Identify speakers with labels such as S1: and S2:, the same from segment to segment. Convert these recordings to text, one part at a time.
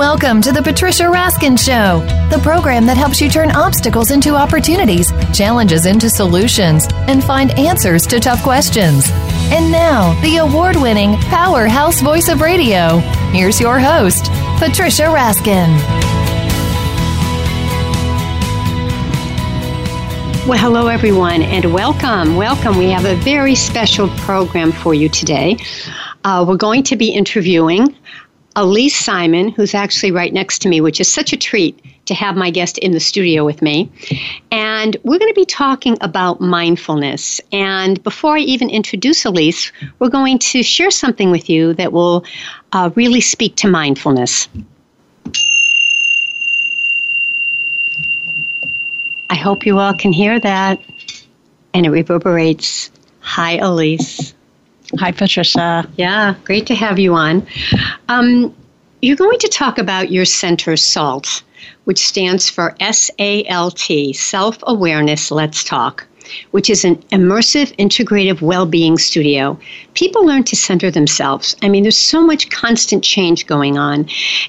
S1: Welcome to the Patricia Raskin Show, the program that helps you turn obstacles into opportunities, challenges into solutions, and find answers to tough questions. And now, the award winning powerhouse voice of radio. Here's your host, Patricia Raskin.
S2: Well, hello, everyone, and welcome. Welcome. We have a very special program for you today. Uh, we're going to be interviewing Elyse Simon, who's actually right next to me, which is such a treat to have my guest in the studio with me. And we're going to be talking about mindfulness. And before I even introduce Elyse, we're going to share something with you that will uh, really speak to mindfulness. I hope you all can hear that. And it reverberates. Hi, Elyse.
S3: Hi, Patricia.
S2: Yeah, great to have you on. Um, you're going to talk about your center, SALT, which stands for S A L T, Self Awareness Let's Talk, which is an immersive, integrative well being studio. People learn to center themselves. I mean, there's so much constant change going on.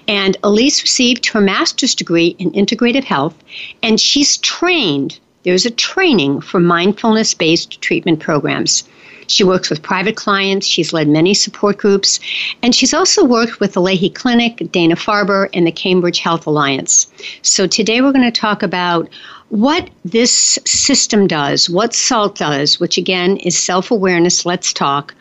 S2: And Elyse received her master's degree in integrative health, and she's trained. There's a training for mindfulness based treatment programs. She works with private clients. She's led many support groups. And she's also worked with the Lahey Clinic, Dana Farber, and the Cambridge Health Alliance. So today we're going to talk about what this system does, what SALT does, which again is self awareness, let's talk,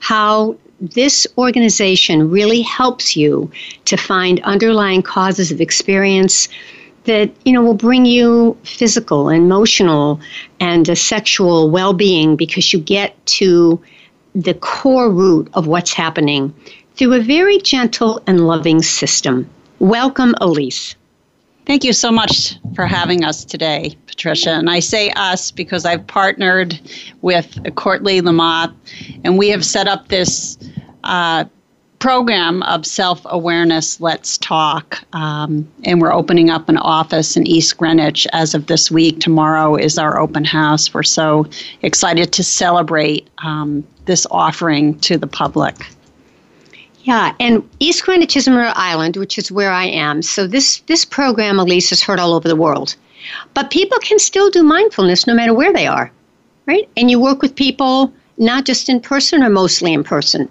S2: how this organization really helps you to find underlying causes of experience that you know will bring you physical emotional and sexual well-being because you get to the core root of what's happening through a very gentle and loving system. Welcome, Elyse.
S3: Thank you so much for having us today, Patricia. And I say us because I've partnered with Courtney Lamothe, and we have set up this uh, program of self awareness, Let's Talk. Um, and we're opening up an office in East Greenwich as of this week. Tomorrow is our open house. We're so excited to celebrate um, this offering to the public.
S2: Yeah, and East Greenwich is in Island, which is where I am. So this this program, Elyse, is heard all over the world. But people can still do mindfulness no matter where they are, right? And you work with people not just in person or mostly in person.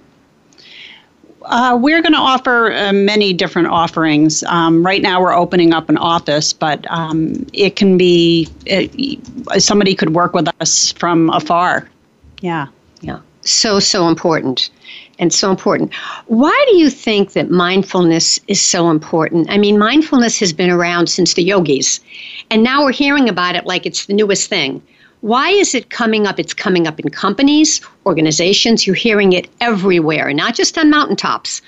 S3: Uh, we're going to offer uh, many different offerings. Um, right now, we're opening up an office, but um, it can be it, somebody could work with us from afar. Yeah.
S2: Yeah. So, so important and so important. Why do you think that mindfulness is so important? I mean, mindfulness has been around since the yogis, and now we're hearing about it like it's the newest thing. Why is it coming up? It's coming up in companies, organizations. You're hearing it everywhere, not just on mountaintops.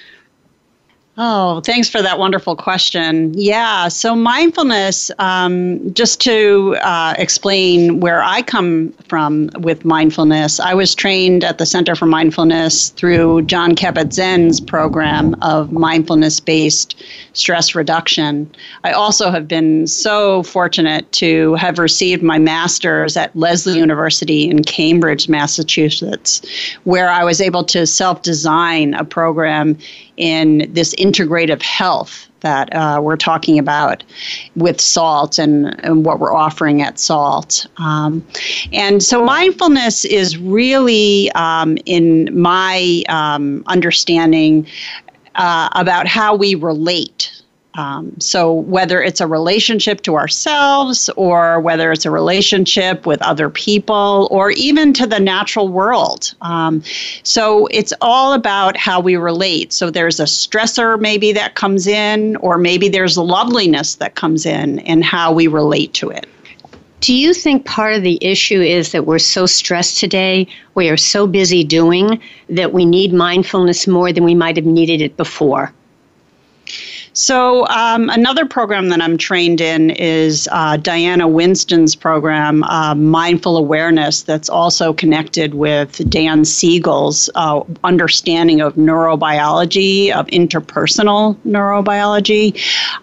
S3: Oh, thanks for that wonderful question. Yeah, so mindfulness, um, just to uh, explain where I come from with mindfulness, I was trained at the Center for Mindfulness through Jon Kabat-Zinn's program of mindfulness based stress reduction. I also have been so fortunate to have received my master's at Lesley University in Cambridge, Massachusetts, where I was able to self design a program in this integrative health that uh, we're talking about with salt and, and, what we're offering at salt. Um, and so mindfulness is really, um, in my um, understanding, uh, about how we relate um, so, whether it's a relationship to ourselves, or whether it's a relationship with other people, or even to the natural world. Um, so, it's all about how we relate. So, there's a stressor maybe that comes in, or maybe there's loveliness that comes in, and how we relate to it.
S2: Do you think part of the issue is that we're so stressed today, we are so busy doing, that we need mindfulness more than we might have needed it before?
S3: So, um, another program that I'm trained in is uh, Diana Winston's program, uh, Mindful Awareness, that's also connected with Dan Siegel's uh, understanding of neurobiology, of interpersonal neurobiology.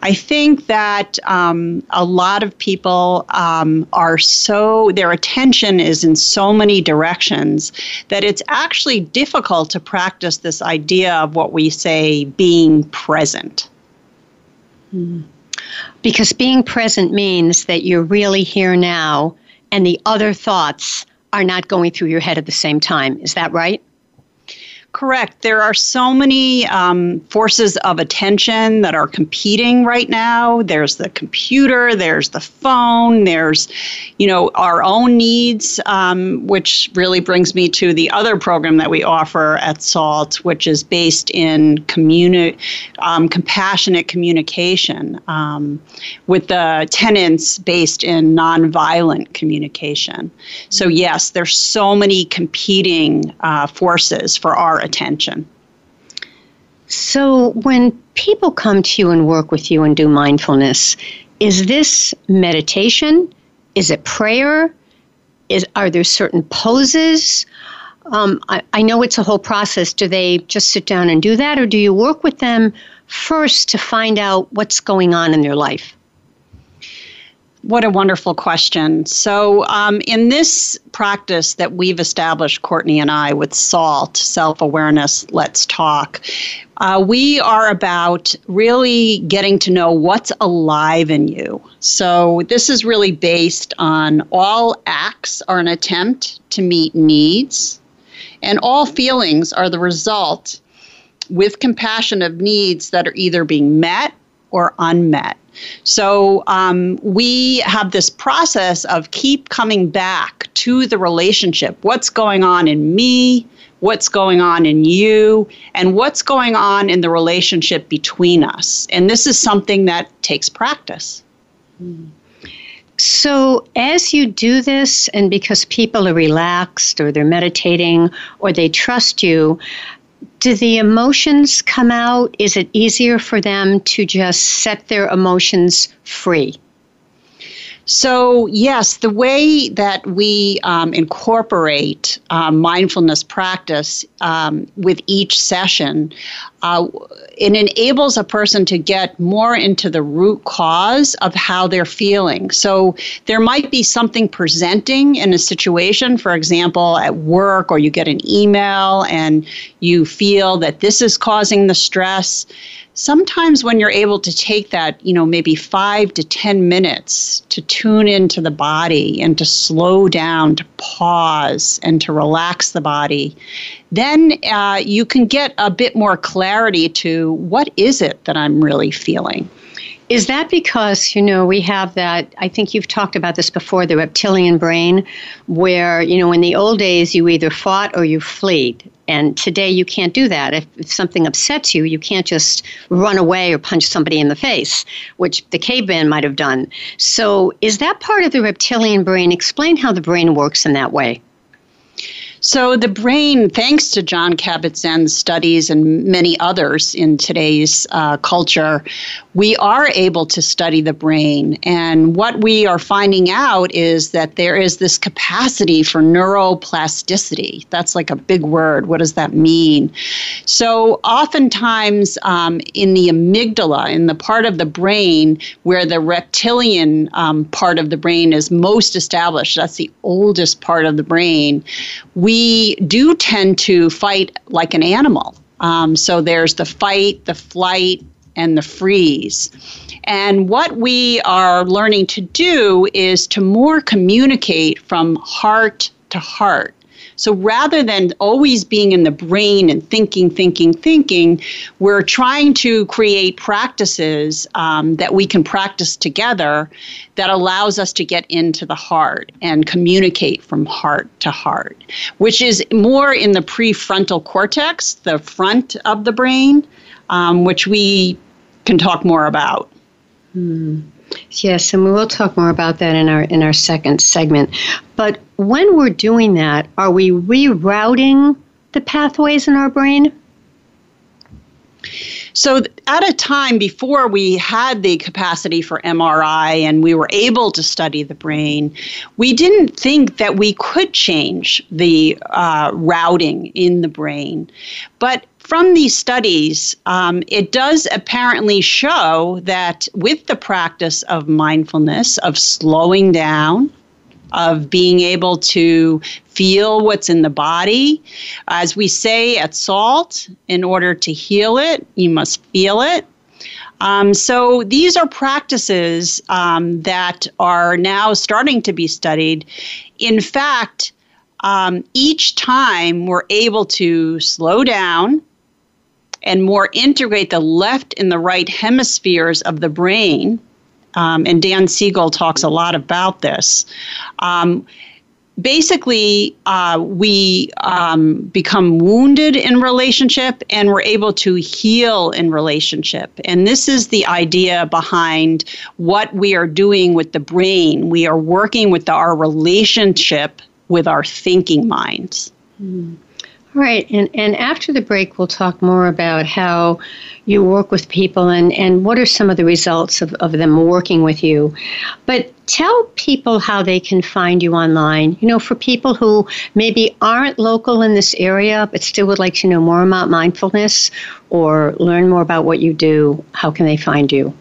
S3: I think that um, a lot of people um, are so, their attention is in so many directions that it's actually difficult to practice this idea of what we say being present.
S2: Because being present means that you're really here now and the other thoughts are not going through your head at the same time. Is that right?
S3: Correct. There are so many um, forces of attention that are competing right now. There's the computer, there's the phone, there's, you know, our own needs, um, which really brings me to the other program that we offer at SALT, which is based in communi- um, compassionate communication, um, with the tenants based in nonviolent communication. So yes, there's so many competing uh, forces for our attention.
S2: So, when people come to you and work with you and do mindfulness, is this meditation? Is it prayer? Is, are there certain poses? Um, I, I know it's a whole process. Do they just sit down and do that, or do you work with them first to find out what's going on in their life?
S3: What a wonderful question. So, um, in this practice that we've established, Courtney and I, with SALT, Self Awareness, Let's Talk, uh, we are about really getting to know what's alive in you. So, this is really based on all acts are an attempt to meet needs, and all feelings are the result with compassion of needs that are either being met or unmet. So um, we have this process of keep coming back to the relationship. What's going on in me? What's going on in you? And what's going on in the relationship between us? And this is something that takes practice.
S2: So, as you do this, and because people are relaxed or they're meditating or they trust you, do the emotions come out? Is it easier for them to just set their emotions free?
S3: So, yes, the way that we um, incorporate um, mindfulness practice um, with each session, uh, it enables a person to get more into the root cause of how they're feeling. So, there might be something presenting in a situation, for example, at work, or you get an email and you feel that this is causing the stress sometimes when you're able to take that, you know, maybe five to 10 minutes to tune into the body and to slow down, to pause, and to relax the body, then uh, you can get a bit more clarity to what is it that I'm really feeling.
S2: Is that because, you know, we have that? I think you've talked about this before the reptilian brain, where, you know, in the old days you either fought or you fled. And today you can't do that. If, if something upsets you, you can't just run away or punch somebody in the face, which the caveman might have done. So, is that part of the reptilian brain? Explain how the brain works in that way.
S3: So, the brain, thanks to Jon Kabat-Zinn's studies and many others in today's uh, culture, we are able to study the brain. And what we are finding out is that there is this capacity for neuroplasticity. That's like a big word. What does that mean? So, oftentimes um, in the amygdala, in the part of the brain where the reptilian um, part of the brain is most established, that's the oldest part of the brain, we we do tend to fight like an animal. Um, so there's the fight, the flight, and the freeze. And what we are learning to do is to more communicate from heart to heart. So rather than always being in the brain and thinking, thinking, thinking, we're trying to create practices um, that we can practice together that allows us to get into the heart and communicate from heart to heart, which is more in the prefrontal cortex, the front of the brain, um, which we can talk more about.
S2: Hmm. Yes, and we will talk more about that in our in our second segment. But when we're doing that, are we rerouting the pathways in our brain?
S3: So, at a time before we had the capacity for MRI and we were able to study the brain, we didn't think that we could change the uh, routing in the brain. But from these studies, um, it does apparently show that with the practice of mindfulness, of slowing down, of being able to feel what's in the body, as we say at SALT, in order to heal it, you must feel it. Um, so these are practices um, that are now starting to be studied. In fact, um, each time we're able to slow down and more integrate the left and the right hemispheres of the brain. Um, and Dan Siegel talks a lot about this. Um, basically uh, we um, become wounded in relationship and we're able to heal in relationship and this is the idea behind what we are doing with the brain we are working with our relationship with our thinking minds
S2: mm. Right. And, and after the break, we'll talk more about how you work with people and, and what are some of the results of, of them working with you. But tell people how they can find you online. You know, for people who maybe aren't local in this area, but still would like to know more about mindfulness or learn more about what you do, how can they find you?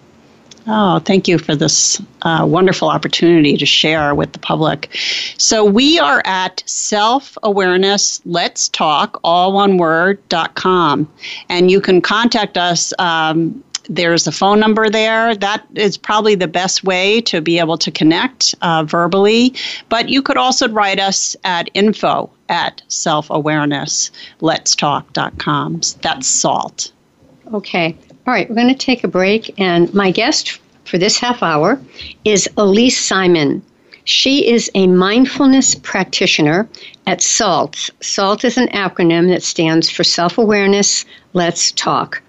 S3: Oh, thank you for this uh, wonderful opportunity to share with the public. So, we are at self awareness, let's talk, all one word, dot com. And you can contact us. Um, there's a phone number there. That is probably the best way to be able to connect uh, verbally. But you could also write us at info at self awareness, let's talk.com. That's SALT.
S2: Okay. All right, we're going to take a break, and my guest for this half hour is Elyse Simon. She is a mindfulness practitioner at SALT. SALT is an acronym that stands for Self Awareness, Let's Talk.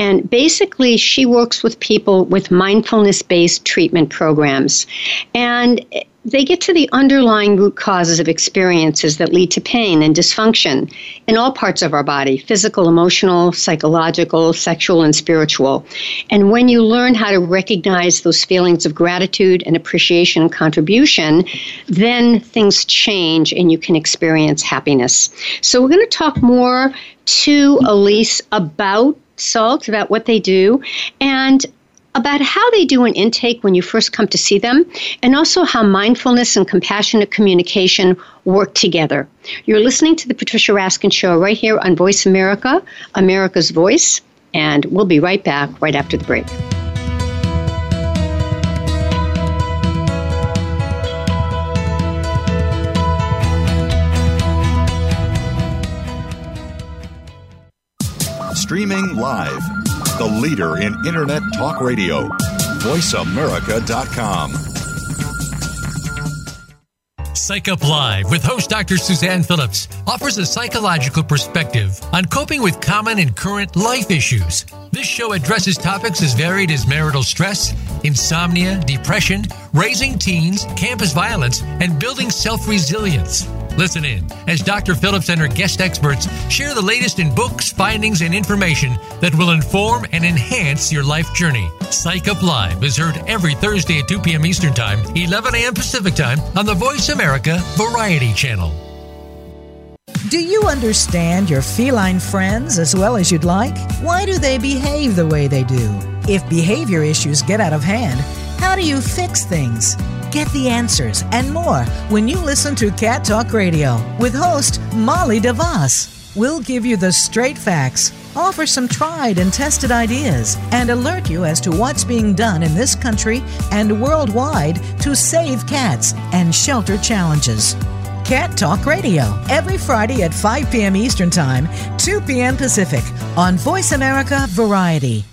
S2: And basically, she works with people with mindfulness based treatment programs. And they get to the underlying root causes of experiences that lead to pain and dysfunction in all parts of our body physical, emotional, psychological, sexual, and spiritual. And when you learn how to recognize those feelings of gratitude and appreciation and contribution, then things change and you can experience happiness. So, we're going to talk more to Elyse about SALT, about what they do, and about how they do an intake when you first come to see them, and also how mindfulness and compassionate communication work together. You're listening to The Patricia Raskin Show right here on Voice America, America's Voice, and we'll be right back right after the break.
S4: Streaming live the leader in Internet talk radio. VoiceAmerica.com.
S5: Psych Up Live with host Dr. Suzanne Phillips offers a psychological perspective on coping with common and current life issues. This show addresses topics as varied as marital stress, insomnia, depression, raising teens, campus violence, and building self resilience. Listen in as Dr. Phillips and her guest experts share the latest in books, findings, and information that will inform and enhance your life journey. Psych Up Live is heard every Thursday at 2 p.m. Eastern Time, 11 a.m. Pacific Time on the Voice America Variety Channel.
S6: Do you understand your feline friends as well as you'd like? Why do they behave the way they do? If behavior issues get out of hand, how do you fix things? Get the answers and more when you listen to Cat Talk Radio with host Molly DeVos. We'll give you the straight facts, offer some tried and tested ideas, and alert you as to what's being done in this country and worldwide to save cats and shelter challenges. Cat Talk Radio every Friday at 5 p.m. Eastern Time, 2 p.m. Pacific on Voice America Variety.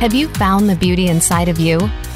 S1: Have you found the beauty inside of you?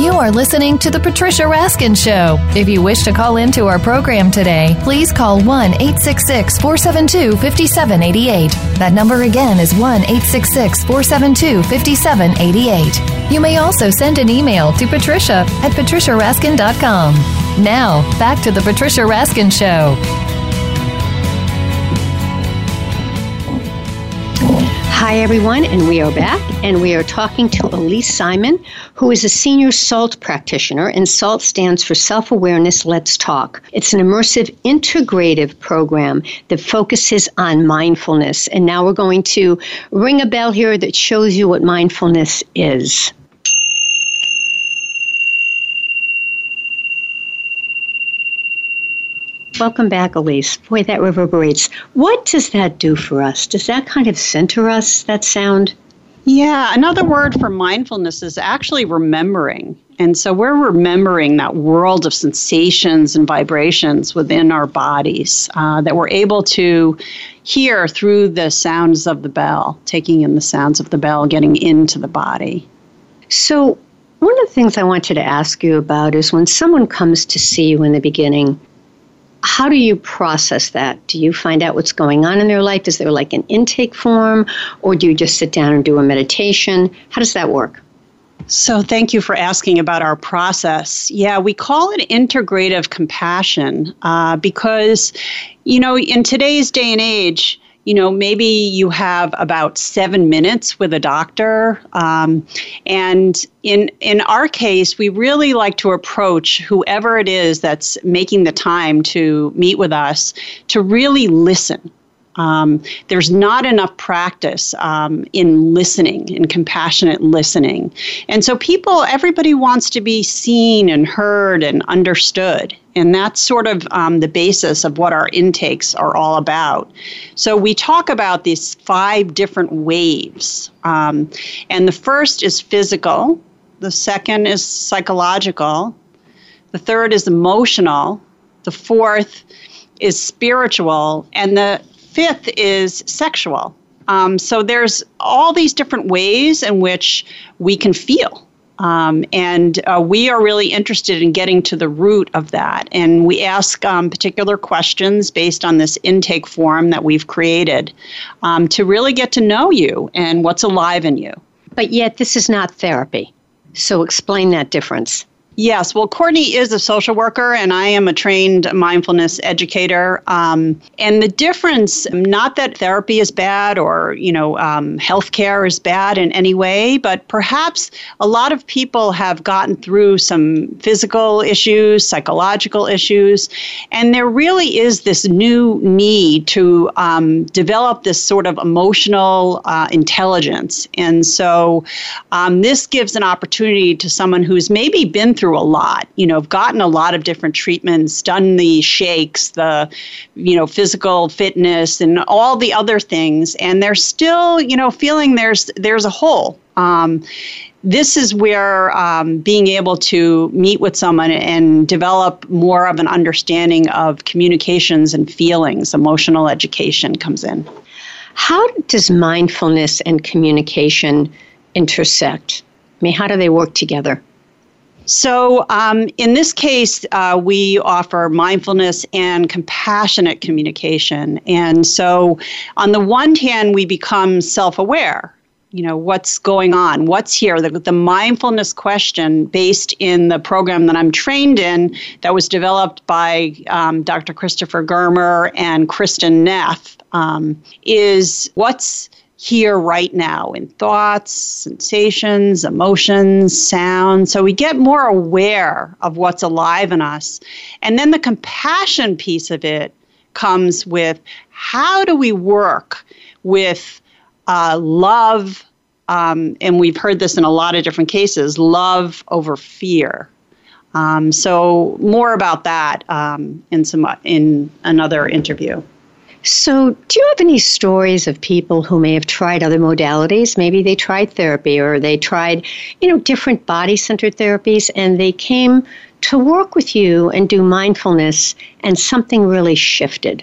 S1: You are listening to The Patricia Raskin Show. If you wish to call into our program today, please call 1 866 472 5788. That number again is 1 866 472 5788. You may also send an email to patricia at patriciaraskin.com. Now, back to The Patricia Raskin Show.
S2: Hi, everyone, and we are back, and we are talking to Elyse Simon, who is a senior SALT practitioner, and SALT stands for Self Awareness Let's Talk. It's an immersive, integrative program that focuses on mindfulness. And now we're going to ring a bell here that shows you what mindfulness is. Welcome back, Elyse. Boy, that reverberates. What does that do for us? Does that kind of center us, that sound?
S3: Yeah, another word for mindfulness is actually remembering. And so we're remembering that world of sensations and vibrations within our bodies uh, that we're able to hear through the sounds of the bell, taking in the sounds of the bell, getting into the body.
S2: So, one of the things I wanted to ask you about is when someone comes to see you in the beginning, how do you process that? Do you find out what's going on in their life? Is there like an intake form, or do you just sit down and do a meditation? How does that work?
S3: So, thank you for asking about our process. Yeah, we call it integrative compassion uh, because, you know, in today's day and age, you know, maybe you have about seven minutes with a doctor. Um, and in in our case, we really like to approach whoever it is that's making the time to meet with us to really listen. Um, there's not enough practice um, in listening, in compassionate listening. And so, people, everybody wants to be seen and heard and understood. And that's sort of um, the basis of what our intakes are all about. So, we talk about these five different waves. Um, and the first is physical, the second is psychological, the third is emotional, the fourth is spiritual, and the fifth is sexual. Um, so there's all these different ways in which we can feel. Um, and uh, we are really interested in getting to the root of that. And we ask um, particular questions based on this intake form that we've created um, to really get to know you and what's alive in you.
S2: But yet, this is not therapy. So explain that difference.
S3: Yes, well, Courtney is a social worker, and I am a trained mindfulness educator. Um, and the difference, not that therapy is bad or you know um, healthcare is bad in any way, but perhaps a lot of people have gotten through some physical issues, psychological issues, and there really is this new need to um, develop this sort of emotional uh, intelligence. And so, um, this gives an opportunity to someone who's maybe been through through a lot. You know, I've gotten a lot of different treatments, done the shakes, the, you know, physical fitness, and all the other things, and they're still, you know, feeling there's there's a hole. Um, this is where um, being able to meet with someone and develop more of an understanding of communications and feelings, emotional education comes in.
S2: How does mindfulness and communication intersect? I mean, how do they work together?
S3: So, um, in this case, uh, we offer mindfulness and compassionate communication. And so, on the one hand, we become self aware. You know, what's going on? What's here? The, the mindfulness question, based in the program that I'm trained in, that was developed by um, Dr. Christopher Germer and Kristin Neff, um, is what's here right now in thoughts, sensations, emotions, sounds. So we get more aware of what's alive in us. And then the compassion piece of it comes with how do we work with uh, love? Um, and we've heard this in a lot of different cases love over fear. Um, so more about that um, in some in another interview.
S2: So, do you have any stories of people who may have tried other modalities? Maybe they tried therapy or they tried, you know, different body centered therapies and they came to work with you and do mindfulness and something really shifted?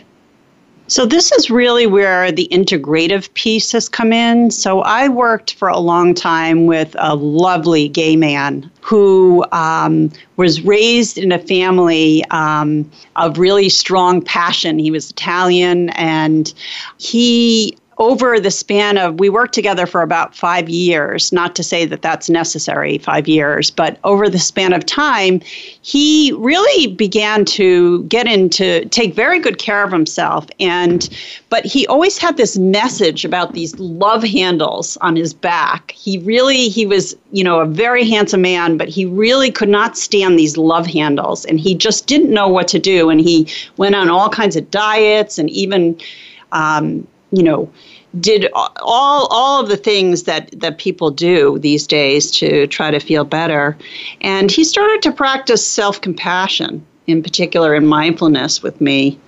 S3: So, this is really where the integrative piece has come in. So, I worked for a long time with a lovely gay man who um, was raised in a family um, of really strong passion. He was Italian and he over the span of we worked together for about five years not to say that that's necessary five years but over the span of time he really began to get into take very good care of himself. And but he always had this message about these love handles on his back. He really he was you know a very handsome man but he really could not stand these love handles. And he just didn't know what to do. And he went on all kinds of diets and even um, you know, did all all of the things that that people do these days to try to feel better, and he started to practice self compassion, in particular in mindfulness with me,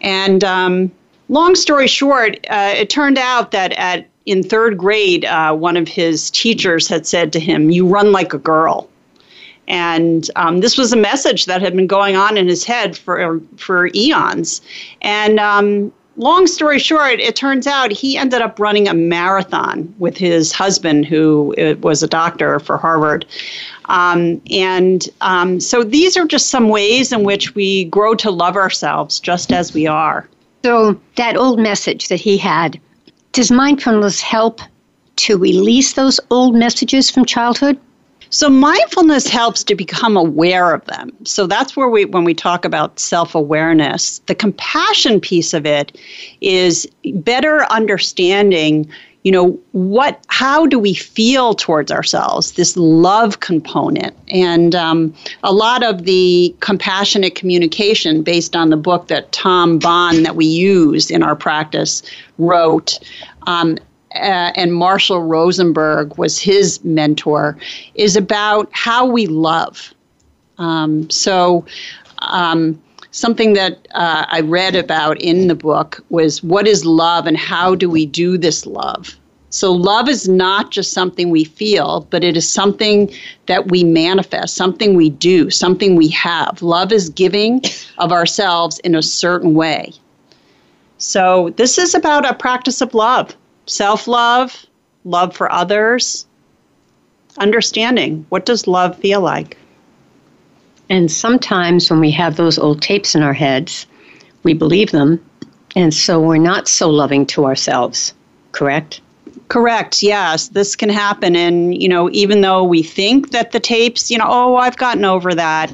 S3: and um, long story short, uh, it turned out that at in third grade, uh, one of his teachers had said to him, "You run like a girl." and um, this was a message that had been going on in his head for for eons. And um, long story short, it turns out he ended up running a marathon with his husband, who uh, was a doctor for Harvard. Um, and um, so these are just some ways in which we grow to love ourselves just as we are.
S2: So, that old message that he had, does mindfulness help to release those old messages from childhood?
S3: So mindfulness helps to become aware of them. So that's where we when we talk about self-awareness, the compassion piece of it is better understanding you know what how do we feel towards ourselves this love component and um, a lot of the compassionate communication based on the book that tom bond that we use in our practice wrote um, uh, and Marshall Rosenberg was his mentor, is about how we love. Um, so, um, something that uh, I read about in the book was what is love and how do we do this love? So, love is not just something we feel, but it is something that we manifest, something we do, something we have. Love is giving of ourselves in a certain way. So, this is about a practice of love self love, love for others, understanding what does love feel like.
S2: And sometimes when we have those old tapes in our heads, we believe them, and so we're not so loving to ourselves, correct?
S3: Correct. Yes, this can happen. And, you know, even though we think that the tapes, you know, oh, I've gotten over that,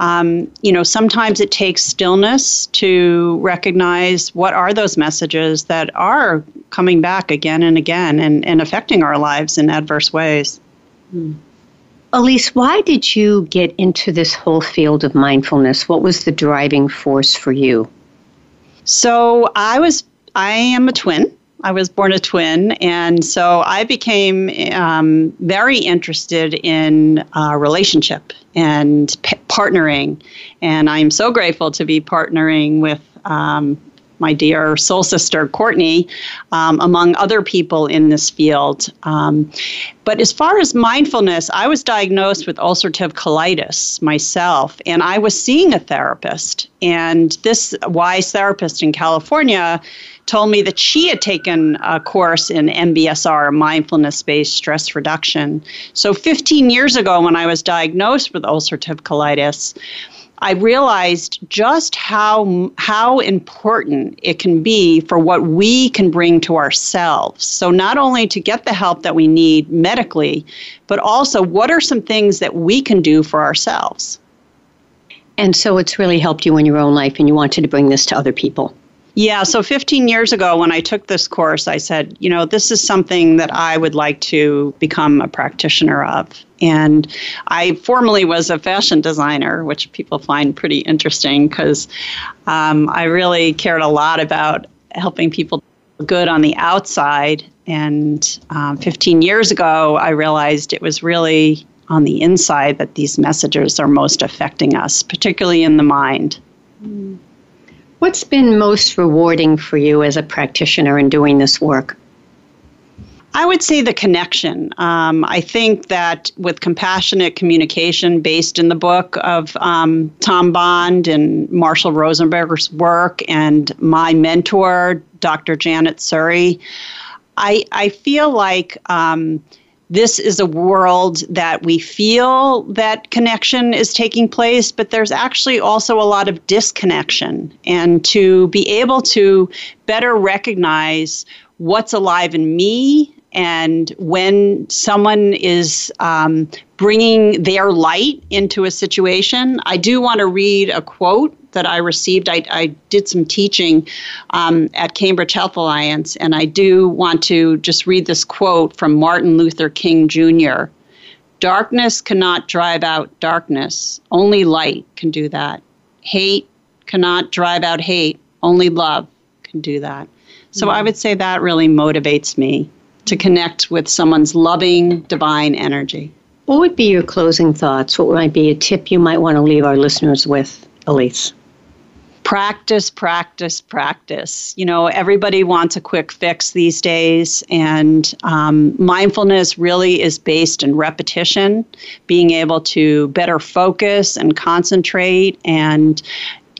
S3: um, you know, sometimes it takes stillness to recognize what are those messages that are coming back again and again and, and affecting our lives in adverse ways.
S2: Hmm. Elyse, why did you get into this whole field of mindfulness? What was the driving force for you?
S3: So I was, I am a twin. I was born a twin, and so I became um, very interested in uh, relationship and p- partnering. And I'm so grateful to be partnering with um, my dear soul sister Courtney, um, among other people in this field. Um, but as far as mindfulness, I was diagnosed with ulcerative colitis myself, and I was seeing a therapist. And this wise therapist in California told me that she had taken a course in MBSR, mindfulness based stress reduction. So 15 years ago, when I was diagnosed with ulcerative colitis, I realized just how how important it can be for what we can bring to ourselves. So not only to get the help that we need medically, but also what are some things that we can do for ourselves.
S2: And so it's really helped you in your own life and you wanted to bring this to other people.
S3: Yeah, so 15 years ago when I took this course, I said, you know, this is something that I would like to become a practitioner of. And I formerly was a fashion designer, which people find pretty interesting because um, I really cared a lot about helping people good on the outside. And um, 15 years ago, I realized it was really on the inside that these messages are most affecting us, particularly in the mind.
S2: Mm. What's been most rewarding for you as a practitioner in doing this work?
S3: I would say the connection. Um, I think that with compassionate communication, based in the book of um, Tom Bond and Marshall Rosenberg's work, and my mentor, Dr. Janet Surrey, I, I feel like um, this is a world that we feel that connection is taking place, but there's actually also a lot of disconnection. And to be able to better recognize what's alive in me and when someone is um, bringing their light into a situation, I do want to read a quote that I received. I, I did some teaching um, at Cambridge Health Alliance, and I do want to just read this quote from Martin Luther King Jr. Darkness cannot drive out darkness, only light can do that. Hate cannot drive out hate, only love can do that. So mm. I would say that really motivates me to connect with someone's loving, divine energy.
S2: What would be your closing thoughts? What might be a tip you might want to leave our listeners with, Elyse?
S3: practice, practice, practice. You know, everybody wants a quick fix these days, and um, mindfulness really is based in repetition, being able to better focus and concentrate, and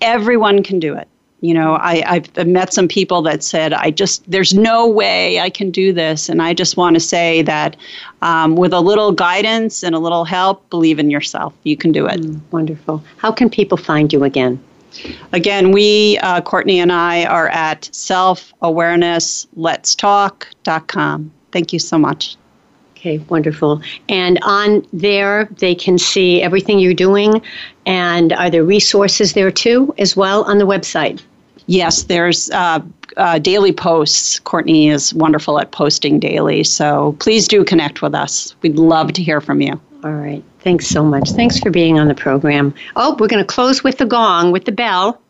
S3: everyone can do it. You know, I, I've met some people that said, I just, there's no way I can do this. And I just want to say that um, with a little guidance and a little help, believe in yourself. You can do it. Mm,
S2: wonderful. How can people find you again?
S3: Again, we, uh, Courtney and I, are at selfawarenesslet'stalk.com. Thank you so much.
S2: Okay, wonderful. And on there, they can see everything you're doing. And are there resources there too, as well, on the website?
S3: Yes, there's uh, uh, daily posts. Courtney is wonderful at posting daily. So please do connect with us. We'd love to hear from you.
S2: All right. Thanks so much. Thanks for being on the program. Oh, we're going to close with the gong, with the bell.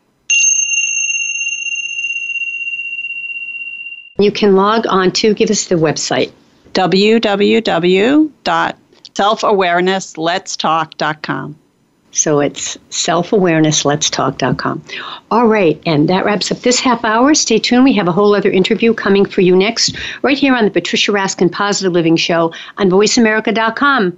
S2: You can log on to, give us the website
S3: www.selfawarenesslet'stalk.com.
S2: So it's selfawarenesslet'stalk.com. All right, and that wraps up this half hour. Stay tuned. We have a whole other interview coming for you next, right here on the Patricia Raskin Positive Living Show on voiceamerica.com.